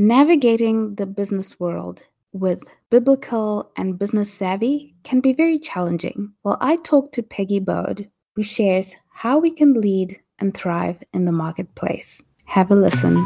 Navigating the business world with biblical and business savvy can be very challenging. Well, I talked to Peggy Bodde, who shares how we can lead and thrive in the marketplace. Have a listen.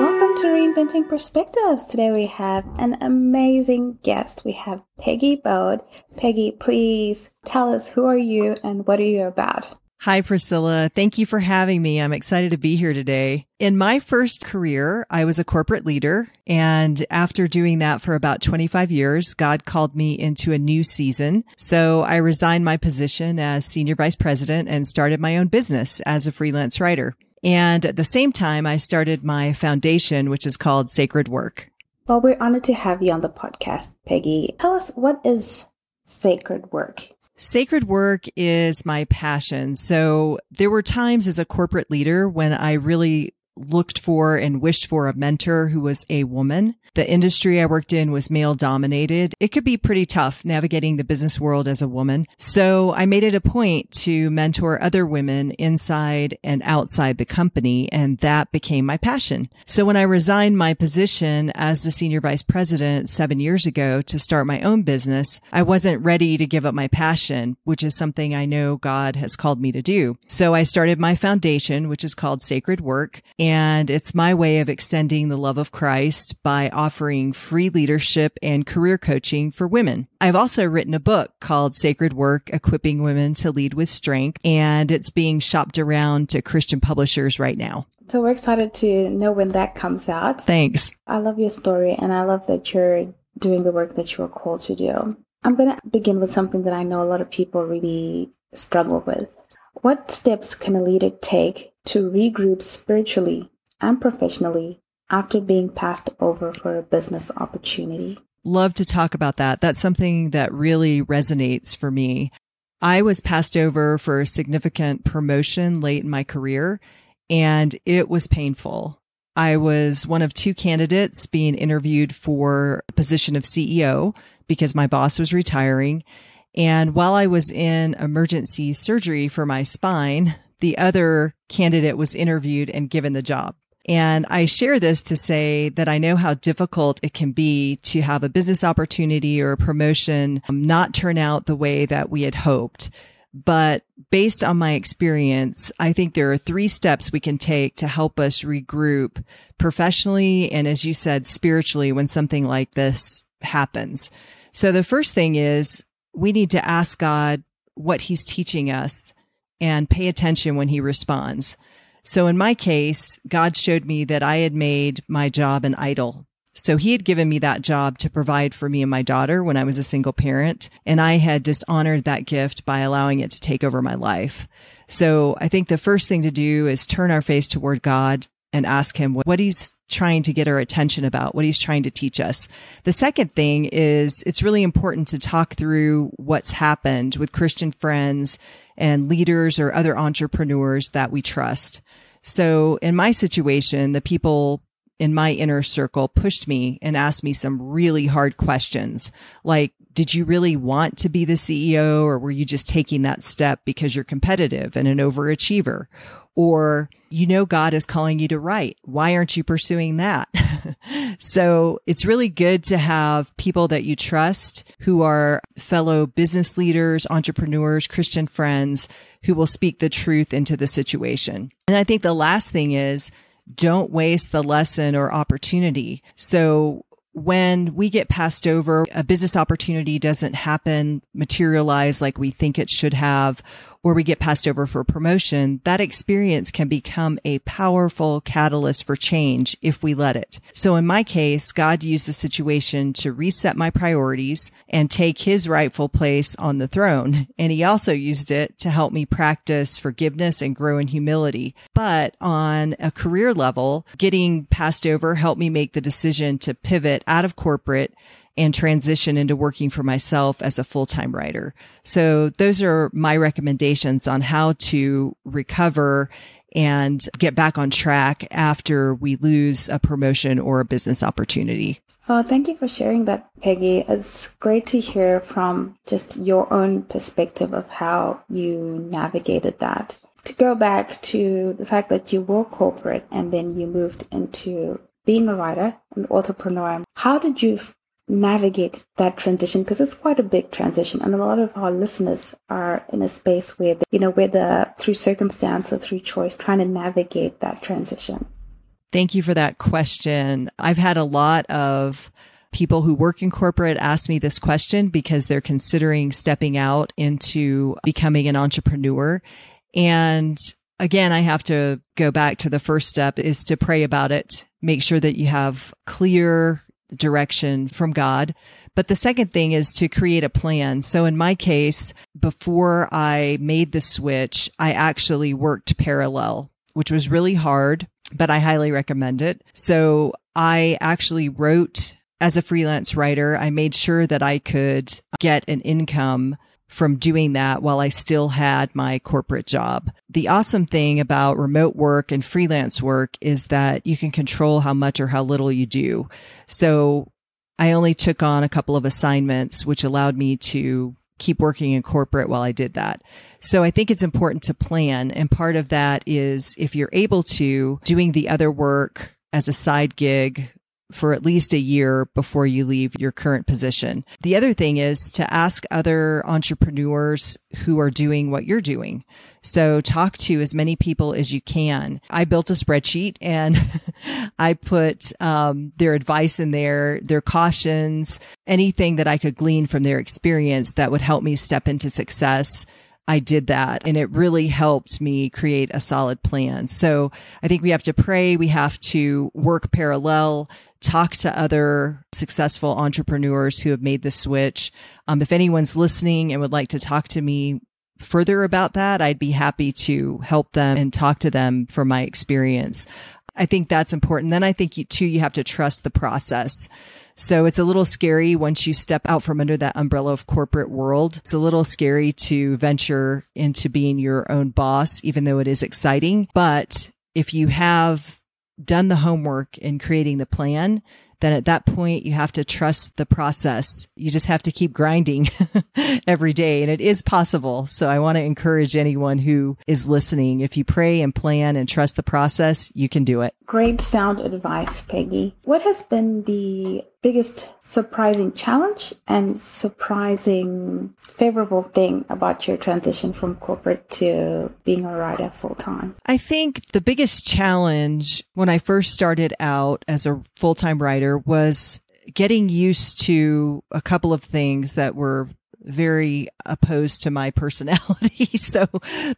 Welcome to Reinventing Perspectives. Today we have an amazing guest. We have Peggy Bodde. Peggy, please tell us who are you and what are you about? Hi, Priscilla. Thank you for having me. I'm excited to be here today. In my first career, I was a corporate leader. And after doing that for about 25 years, God called me into a new season. So I resigned my position as senior vice president and started my own business as a freelance writer. And at the same time, I started my foundation, which is called Sacred Work. Well, we're honored to have you on the podcast, Peggy. Tell us what is Sacred Work? Sacred work is my passion. So there were times as a corporate leader when I really looked for and wished for a mentor who was a woman. The industry I worked in was male dominated. It could be pretty tough navigating the business world as a woman. So I made it a point to mentor other women inside and outside the company. And that became my passion. So when I resigned my position as the senior vice president seven years ago to start my own business, I wasn't ready to give up my passion, which is something I know God has called me to do. So I started my foundation, which is called Sacred Work. It's my way of extending the love of Christ by offering free leadership and career coaching for women. I've also written a book called Sacred Work, Equipping Women to Lead with Strength, and it's being shopped around to Christian publishers right now. So we're excited to know when that comes out. Thanks. I love your story and I love that you're doing the work that you are called to do. I'm going to begin with something that I know a lot of people really struggle with. What steps can a leader take to regroup spiritually and professionally after being passed over for a business opportunity. Love to talk about that. That's something that really resonates for me. I was passed over for a significant promotion late in my career, and it was painful. I was one of two candidates being interviewed for the position of CEO because my boss was retiring. And while I was in emergency surgery for my spine, the other candidate was interviewed and given the job. And I share this to say that I know how difficult it can be to have a business opportunity or a promotion um, not turn out the way that we had hoped. But based on my experience, I think there are three steps we can take to help us regroup professionally and, as you said, spiritually when something like this happens. So the first thing is we need to ask God what he's teaching us and pay attention when he responds. So in my case, God showed me that I had made my job an idol. So he had given me that job to provide for me and my daughter when I was a single parent. And I had dishonored that gift by allowing it to take over my life. So I think the first thing to do is turn our face toward God and ask him what he's trying to get our attention about, what he's trying to teach us. The second thing is it's really important to talk through what's happened with Christian friends and leaders or other entrepreneurs that we trust. So in my situation, the people in my inner circle pushed me and asked me some really hard questions like, did you really want to be the CEO or were you just taking that step because you're competitive and an overachiever? Or, you know, God is calling you to write. Why aren't you pursuing that? so it's really good to have people that you trust who are fellow business leaders, entrepreneurs, Christian friends who will speak the truth into the situation. And I think the last thing is don't waste the lesson or opportunity. So when we get passed over, a business opportunity doesn't happen, materialize like we think it should have, or we get passed over for promotion, that experience can become a powerful catalyst for change if we let it. So in my case, God used the situation to reset my priorities and take his rightful place on the throne. And he also used it to help me practice forgiveness and grow in humility. But on a career level, getting passed over helped me make the decision to pivot out of corporate and transition into working for myself as a full-time writer. So those are my recommendations on how to recover and get back on track after we lose a promotion or a business opportunity. Oh, thank you for sharing that, Peggy. It's great to hear from just your own perspective of how you navigated that. to go back to the fact that you were corporate and then you moved into being a writer, an entrepreneur, how did you navigate that transition? Because it's quite a big transition. And a lot of our listeners are in a space where, they, you know, whether through circumstance or through choice, trying to navigate that transition. Thank you for that question. I've had a lot of people who work in corporate ask me this question because they're considering stepping out into becoming an entrepreneur. And again, I have to go back to the first step is to pray about it. Make sure that you have clear direction from God. But the second thing is to create a plan. So in my case, before I made the switch, I actually worked parallel, which was really hard, but I highly recommend it. So I actually wrote as a freelance writer. I made sure that I could get an income from doing that while I still had my corporate job. The awesome thing about remote work and freelance work is that you can control how much or how little you do. So I only took on a couple of assignments, which allowed me to keep working in corporate while I did that. So I think it's important to plan. And part of that is if you're able to doing the other work as a side gig for at least a year before you leave your current position. The other thing is to ask other entrepreneurs who are doing what you're doing. So talk to as many people as you can. I built a spreadsheet and I put um, their advice in there, their cautions, anything that I could glean from their experience that would help me step into success I did that and it really helped me create a solid plan. So I think we have to pray. We have to work parallel, talk to other successful entrepreneurs who have made the switch. Um, if anyone's listening and would like to talk to me further about that, I'd be happy to help them and talk to them from my experience. I think that's important. Then I think you, too, you have to trust the process. So it's a little scary once you step out from under that umbrella of corporate world. It's a little scary to venture into being your own boss, even though it is exciting. But if you have done the homework in creating the plan, then at that point you have to trust the process. You just have to keep grinding every day and it is possible. So I want to encourage anyone who is listening. If you pray and plan and trust the process, you can do it. Great sound advice, Peggy. What has been the biggest surprising challenge and surprising favorable thing about your transition from corporate to being a writer full time? I think the biggest challenge when I first started out as a full time writer was getting used to a couple of things that were very opposed to my personality. so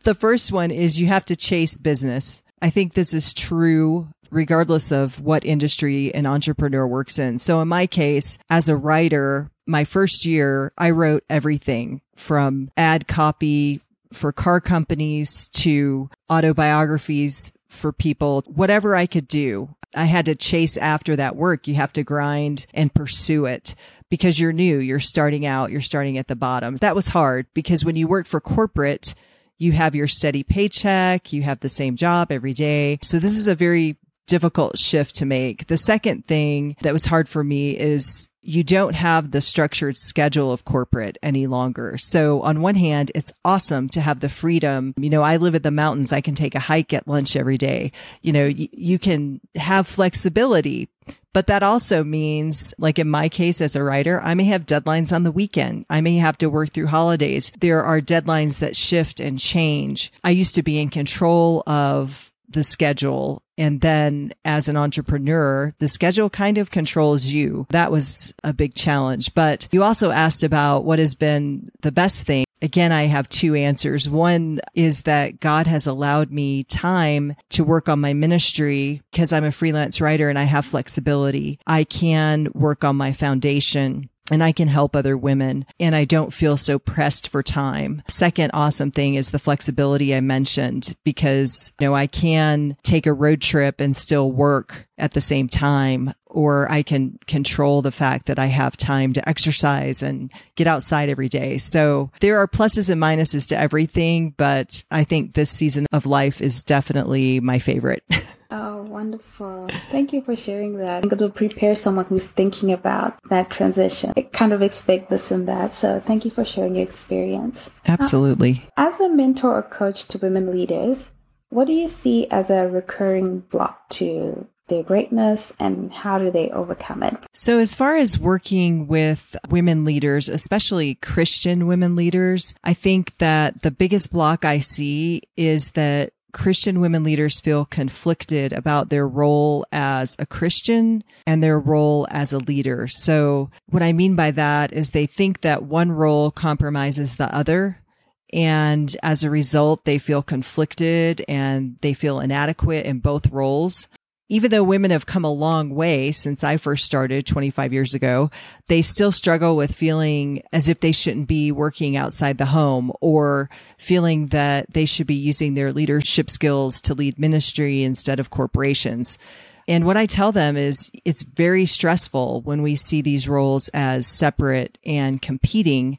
the first one is you have to chase business. I think this is true regardless of what industry an entrepreneur works in. So in my case, as a writer, my first year, I wrote everything from ad copy for car companies to autobiographies for people, whatever I could do. I had to chase after that work. You have to grind and pursue it because you're new. You're starting out. You're starting at the bottom. That was hard because when you work for corporate, you have your steady paycheck. You have the same job every day. So this is a very difficult shift to make. The second thing that was hard for me is you don't have the structured schedule of corporate any longer. So on one hand, it's awesome to have the freedom. You know, I live in the mountains. I can take a hike at lunch every day. You know, y- you can have flexibility, but that also means, like in my case as a writer, I may have deadlines on the weekend. I may have to work through holidays. There are deadlines that shift and change. I used to be in control of the schedule. And then as an entrepreneur, the schedule kind of controls you. That was a big challenge. But you also asked about what has been the best thing. Again, I have two answers. One is that God has allowed me time to work on my ministry because I'm a freelance writer and I have flexibility. I can work on my foundation and I can help other women and I don't feel so pressed for time. Second awesome thing is the flexibility I mentioned because, you know, I can take a road trip and still work at the same time, or I can control the fact that I have time to exercise and get outside every day. So there are pluses and minuses to everything, but I think this season of life is definitely my favorite. Oh, wonderful. Thank you for sharing that. I'm going to prepare someone who's thinking about that transition. I kind of expect this and that. So thank you for sharing your experience. Absolutely. Uh, as a mentor or coach to women leaders, what do you see as a recurring block to their greatness and how do they overcome it? So, as far as working with women leaders, especially Christian women leaders, I think that the biggest block I see is that Christian women leaders feel conflicted about their role as a Christian and their role as a leader. So, what I mean by that is they think that one role compromises the other. And as a result, they feel conflicted and they feel inadequate in both roles even though women have come a long way since I first started 25 years ago, they still struggle with feeling as if they shouldn't be working outside the home or feeling that they should be using their leadership skills to lead ministry instead of corporations. And what I tell them is it's very stressful when we see these roles as separate and competing,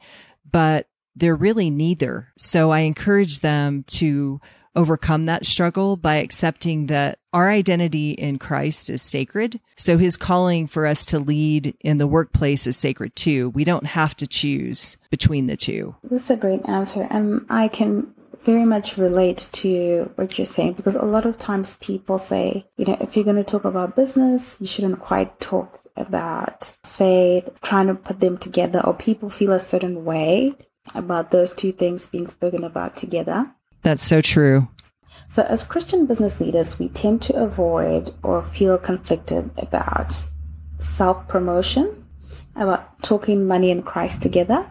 but they're really neither. So I encourage them to overcome that struggle by accepting that our identity in Christ is sacred. So his calling for us to lead in the workplace is sacred too. We don't have to choose between the two. This is a great answer. And I can very much relate to what you're saying because a lot of times people say, you know, if you're going to talk about business, you shouldn't quite talk about faith, trying to put them together, or people feel a certain way about those two things being spoken about together. That's so true. So, as Christian business leaders, we tend to avoid or feel conflicted about self promotion, about talking money and Christ together,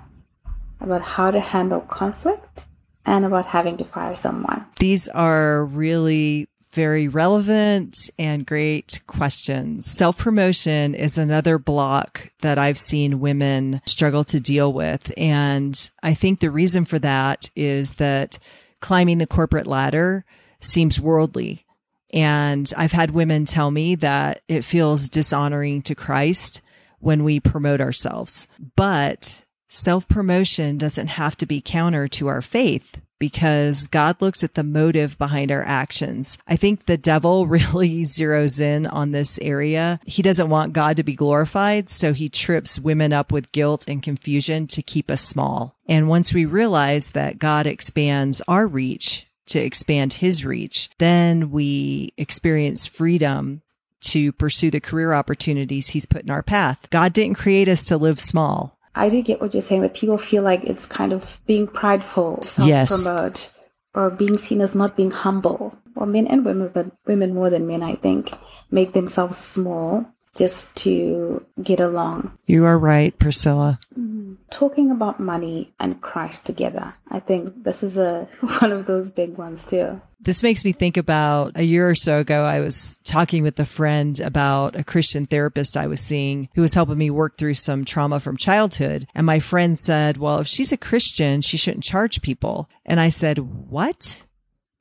about how to handle conflict, and about having to fire someone. These are really very relevant and great questions. Self promotion is another block that I've seen women struggle to deal with. And I think the reason for that is that climbing the corporate ladder seems worldly. And I've had women tell me that it feels dishonoring to Christ when we promote ourselves. But self promotion doesn't have to be counter to our faith because God looks at the motive behind our actions. I think the devil really zeroes in on this area. He doesn't want God to be glorified, so he trips women up with guilt and confusion to keep us small. And once we realize that God expands our reach to expand his reach, then we experience freedom to pursue the career opportunities he's put in our path. God didn't create us to live small. I do get what you're saying that people feel like it's kind of being prideful, self promote, yes. or being seen as not being humble. Well, men and women, but women more than men, I think, make themselves small just to get along. You are right, Priscilla. Mm. Talking about money and Christ together, I think this is a one of those big ones too. This makes me think about a year or so ago, I was talking with a friend about a Christian therapist I was seeing who was helping me work through some trauma from childhood. And my friend said, well, if she's a Christian, she shouldn't charge people. And I said, what?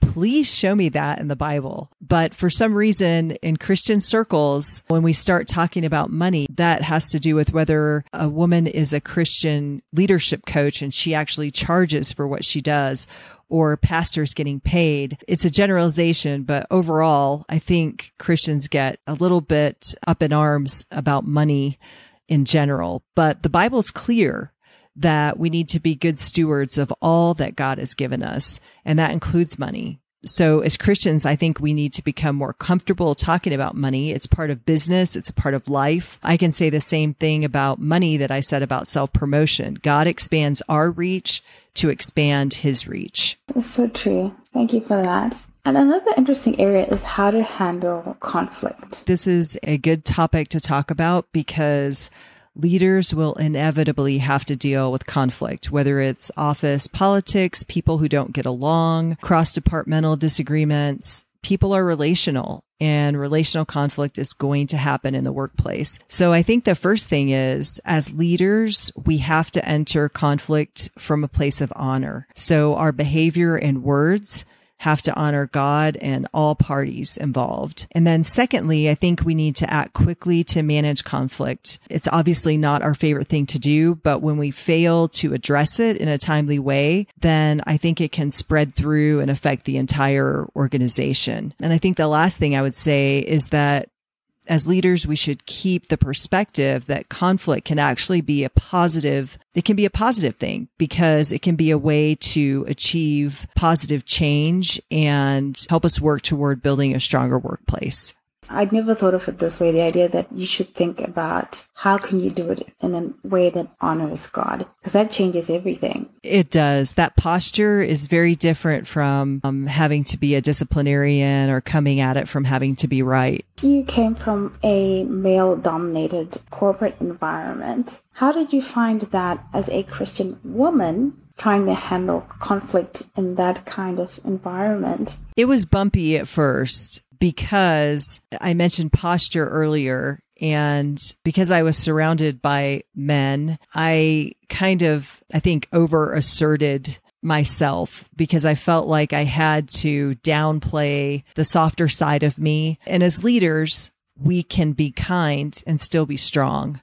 Please show me that in the Bible. But for some reason in Christian circles, when we start talking about money, that has to do with whether a woman is a Christian leadership coach and she actually charges for what she does or pastors getting paid. It's a generalization, but overall, I think Christians get a little bit up in arms about money in general. But the Bible is clear that we need to be good stewards of all that God has given us. And that includes money. So as Christians, I think we need to become more comfortable talking about money. It's part of business. It's a part of life. I can say the same thing about money that I said about self promotion. God expands our reach to expand his reach. That's so true. Thank you for that. And another interesting area is how to handle conflict. This is a good topic to talk about because leaders will inevitably have to deal with conflict, whether it's office politics, people who don't get along, cross departmental disagreements. People are relational and relational conflict is going to happen in the workplace. So I think the first thing is as leaders, we have to enter conflict from a place of honor. So our behavior and words have to honor God and all parties involved. And then secondly, I think we need to act quickly to manage conflict. It's obviously not our favorite thing to do, but when we fail to address it in a timely way, then I think it can spread through and affect the entire organization. And I think the last thing I would say is that as leaders, we should keep the perspective that conflict can actually be a positive. It can be a positive thing because it can be a way to achieve positive change and help us work toward building a stronger workplace. I'd never thought of it this way. The idea that you should think about how can you do it in a way that honors God, because that changes everything. It does. That posture is very different from um, having to be a disciplinarian or coming at it from having to be right. You came from a male dominated corporate environment. How did you find that as a Christian woman trying to handle conflict in that kind of environment? It was bumpy at first because I mentioned posture earlier. And because I was surrounded by men, I kind of, I think, over asserted myself because I felt like I had to downplay the softer side of me. And as leaders, we can be kind and still be strong.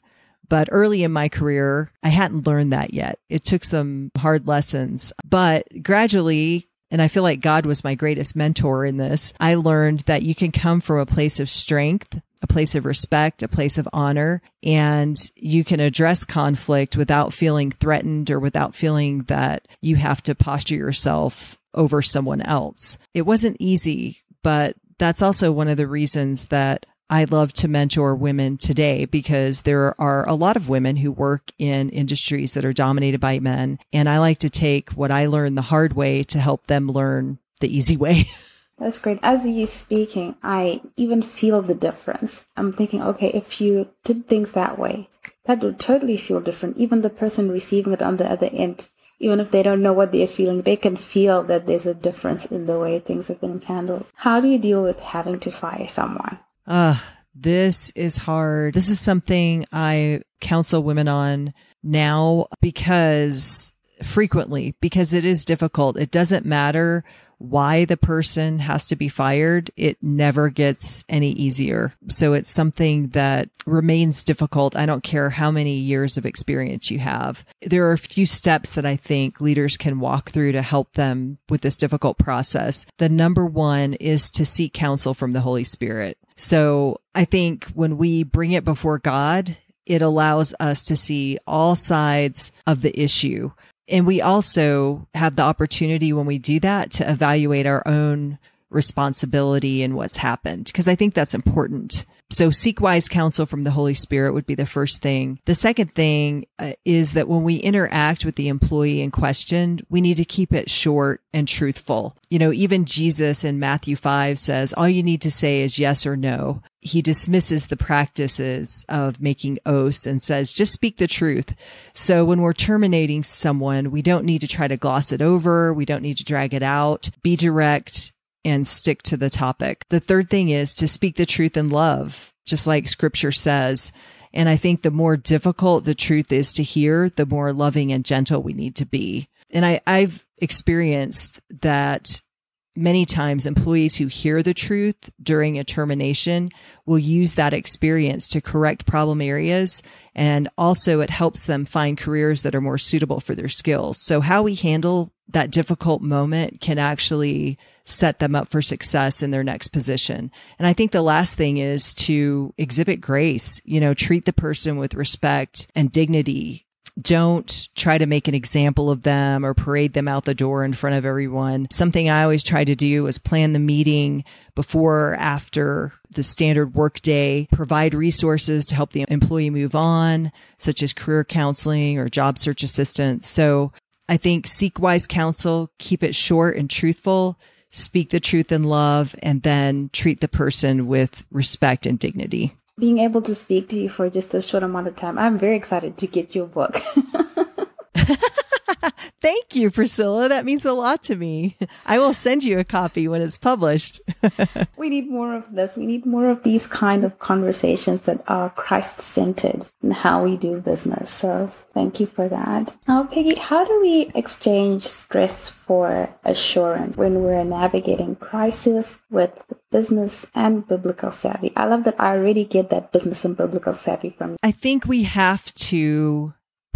But early in my career, I hadn't learned that yet. It took some hard lessons, but gradually and I feel like God was my greatest mentor in this. I learned that you can come from a place of strength, a place of respect, a place of honor, and you can address conflict without feeling threatened or without feeling that you have to posture yourself over someone else. It wasn't easy, but that's also one of the reasons that I love to mentor women today because there are a lot of women who work in industries that are dominated by men. And I like to take what I learned the hard way to help them learn the easy way. That's great. As you speaking, I even feel the difference. I'm thinking, okay, if you did things that way, that would totally feel different. Even the person receiving it on the other end, even if they don't know what they're feeling, they can feel that there's a difference in the way things have been handled. How do you deal with having to fire someone? Uh, this is hard. This is something I counsel women on now because frequently, because it is difficult. It doesn't matter why the person has to be fired, it never gets any easier. So it's something that remains difficult. I don't care how many years of experience you have. There are a few steps that I think leaders can walk through to help them with this difficult process. The number one is to seek counsel from the Holy Spirit. So I think when we bring it before God, it allows us to see all sides of the issue. And we also have the opportunity when we do that to evaluate our own responsibility and what's happened, because I think that's important. So seek wise counsel from the Holy Spirit would be the first thing. The second thing uh, is that when we interact with the employee in question, we need to keep it short and truthful. You know, even Jesus in Matthew 5 says, all you need to say is yes or no. He dismisses the practices of making oaths and says, just speak the truth. So when we're terminating someone, we don't need to try to gloss it over. We don't need to drag it out. Be direct and stick to the topic. The third thing is to speak the truth in love, just like scripture says. And I think the more difficult the truth is to hear, the more loving and gentle we need to be. And I, I've experienced that many times employees who hear the truth during a termination will use that experience to correct problem areas. And also it helps them find careers that are more suitable for their skills. So how we handle that difficult moment can actually set them up for success in their next position. And I think the last thing is to exhibit grace, you know, treat the person with respect and dignity don't try to make an example of them or parade them out the door in front of everyone. Something I always try to do is plan the meeting before or after the standard workday, provide resources to help the employee move on, such as career counseling or job search assistance. So I think seek wise counsel, keep it short and truthful, speak the truth in love, and then treat the person with respect and dignity being able to speak to you for just a short amount of time. I'm very excited to get your book. Thank you, Priscilla. That means a lot to me. I will send you a copy when it's published. we need more of this. We need more of these kind of conversations that are Christ centered in how we do business. So thank you for that. Now, Peggy, how do we exchange stress for assurance when we're navigating crisis with business and biblical savvy? I love that I already get that business and biblical savvy from. You. I think we have to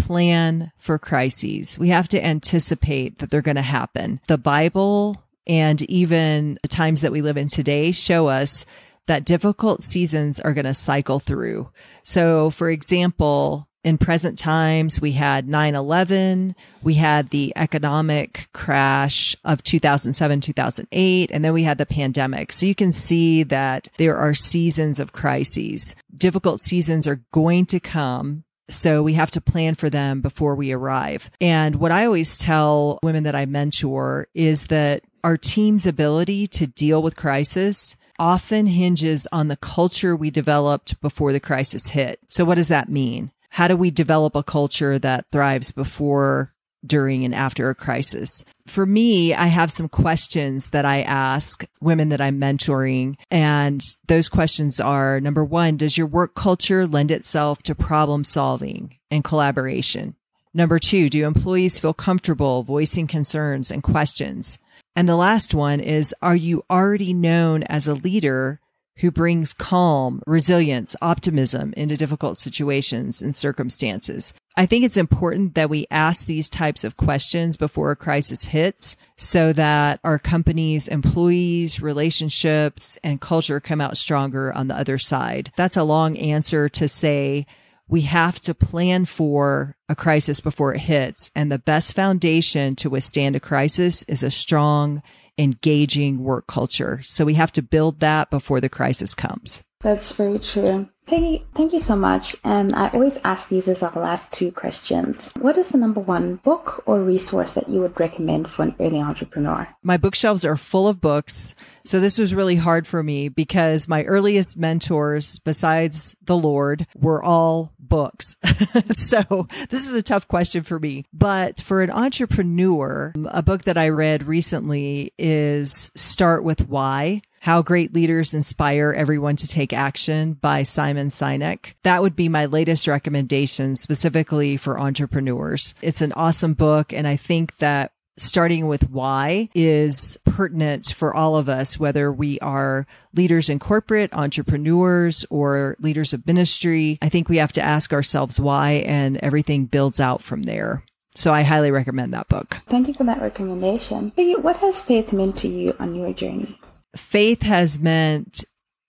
plan for crises. We have to anticipate that they're going to happen. The Bible and even the times that we live in today show us that difficult seasons are going to cycle through. So, for example, in present times, we had 9 11, we had the economic crash of 2007, 2008, and then we had the pandemic. So you can see that there are seasons of crises. Difficult seasons are going to come. So we have to plan for them before we arrive. And what I always tell women that I mentor is that our team's ability to deal with crisis often hinges on the culture we developed before the crisis hit. So what does that mean? How do we develop a culture that thrives before during and after a crisis. For me, I have some questions that I ask women that I'm mentoring. And those questions are number one, does your work culture lend itself to problem solving and collaboration? Number two, do employees feel comfortable voicing concerns and questions? And the last one is, are you already known as a leader who brings calm, resilience, optimism into difficult situations and circumstances. I think it's important that we ask these types of questions before a crisis hits so that our company's employees, relationships, and culture come out stronger on the other side. That's a long answer to say we have to plan for a crisis before it hits. And the best foundation to withstand a crisis is a strong engaging work culture. So we have to build that before the crisis comes. That's very true. Peggy, thank you so much. And I always ask these as our last two questions. What is the number one book or resource that you would recommend for an early entrepreneur? My bookshelves are full of books. So this was really hard for me because my earliest mentors, besides the Lord, were all books. so this is a tough question for me. But for an entrepreneur, a book that I read recently is Start with Why how Great Leaders Inspire Everyone to Take Action by Simon Sinek. That would be my latest recommendation specifically for entrepreneurs. It's an awesome book. And I think that starting with why is pertinent for all of us, whether we are leaders in corporate, entrepreneurs, or leaders of ministry. I think we have to ask ourselves why, and everything builds out from there. So I highly recommend that book. Thank you for that recommendation. What has faith meant to you on your journey? faith has meant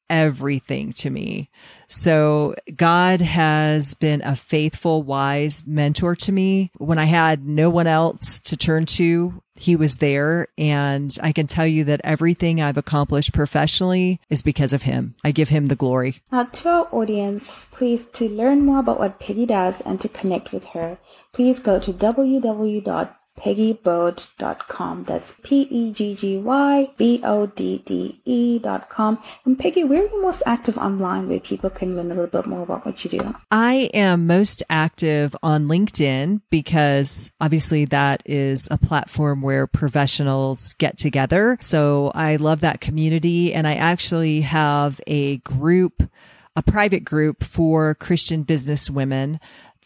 everything to me. So God has been a faithful, wise mentor to me. When I had no one else to turn to, he was there. And I can tell you that everything I've accomplished professionally is because of him. I give him the glory. Now, to our audience, please to learn more about what Peggy does and to connect with her, please go to www peggybodde.com. That's P E G G Y B O D D E.com. And Peggy, where are you most active online where people can learn a little bit more about what you do? I am most active on LinkedIn because obviously that is a platform where professionals get together. So I love that community. And I actually have a group a private group for Christian business women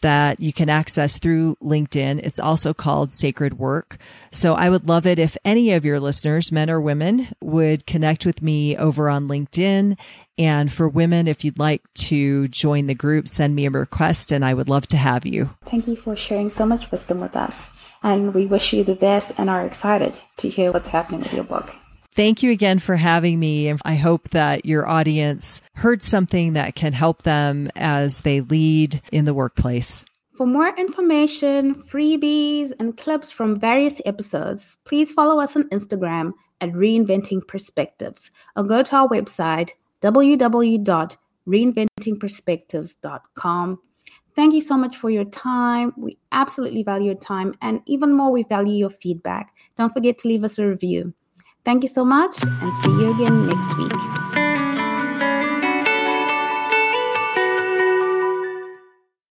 that you can access through LinkedIn. It's also called Sacred Work. So I would love it if any of your listeners, men or women, would connect with me over on LinkedIn. And for women, if you'd like to join the group, send me a request and I would love to have you. Thank you for sharing so much wisdom with us. And we wish you the best and are excited to hear what's happening with your book. Thank you again for having me. And I hope that your audience heard something that can help them as they lead in the workplace. For more information, freebies, and clips from various episodes, please follow us on Instagram at Reinventing Perspectives or go to our website, www.reinventingperspectives.com. Thank you so much for your time. We absolutely value your time, and even more, we value your feedback. Don't forget to leave us a review. Thank you so much and see you again next week.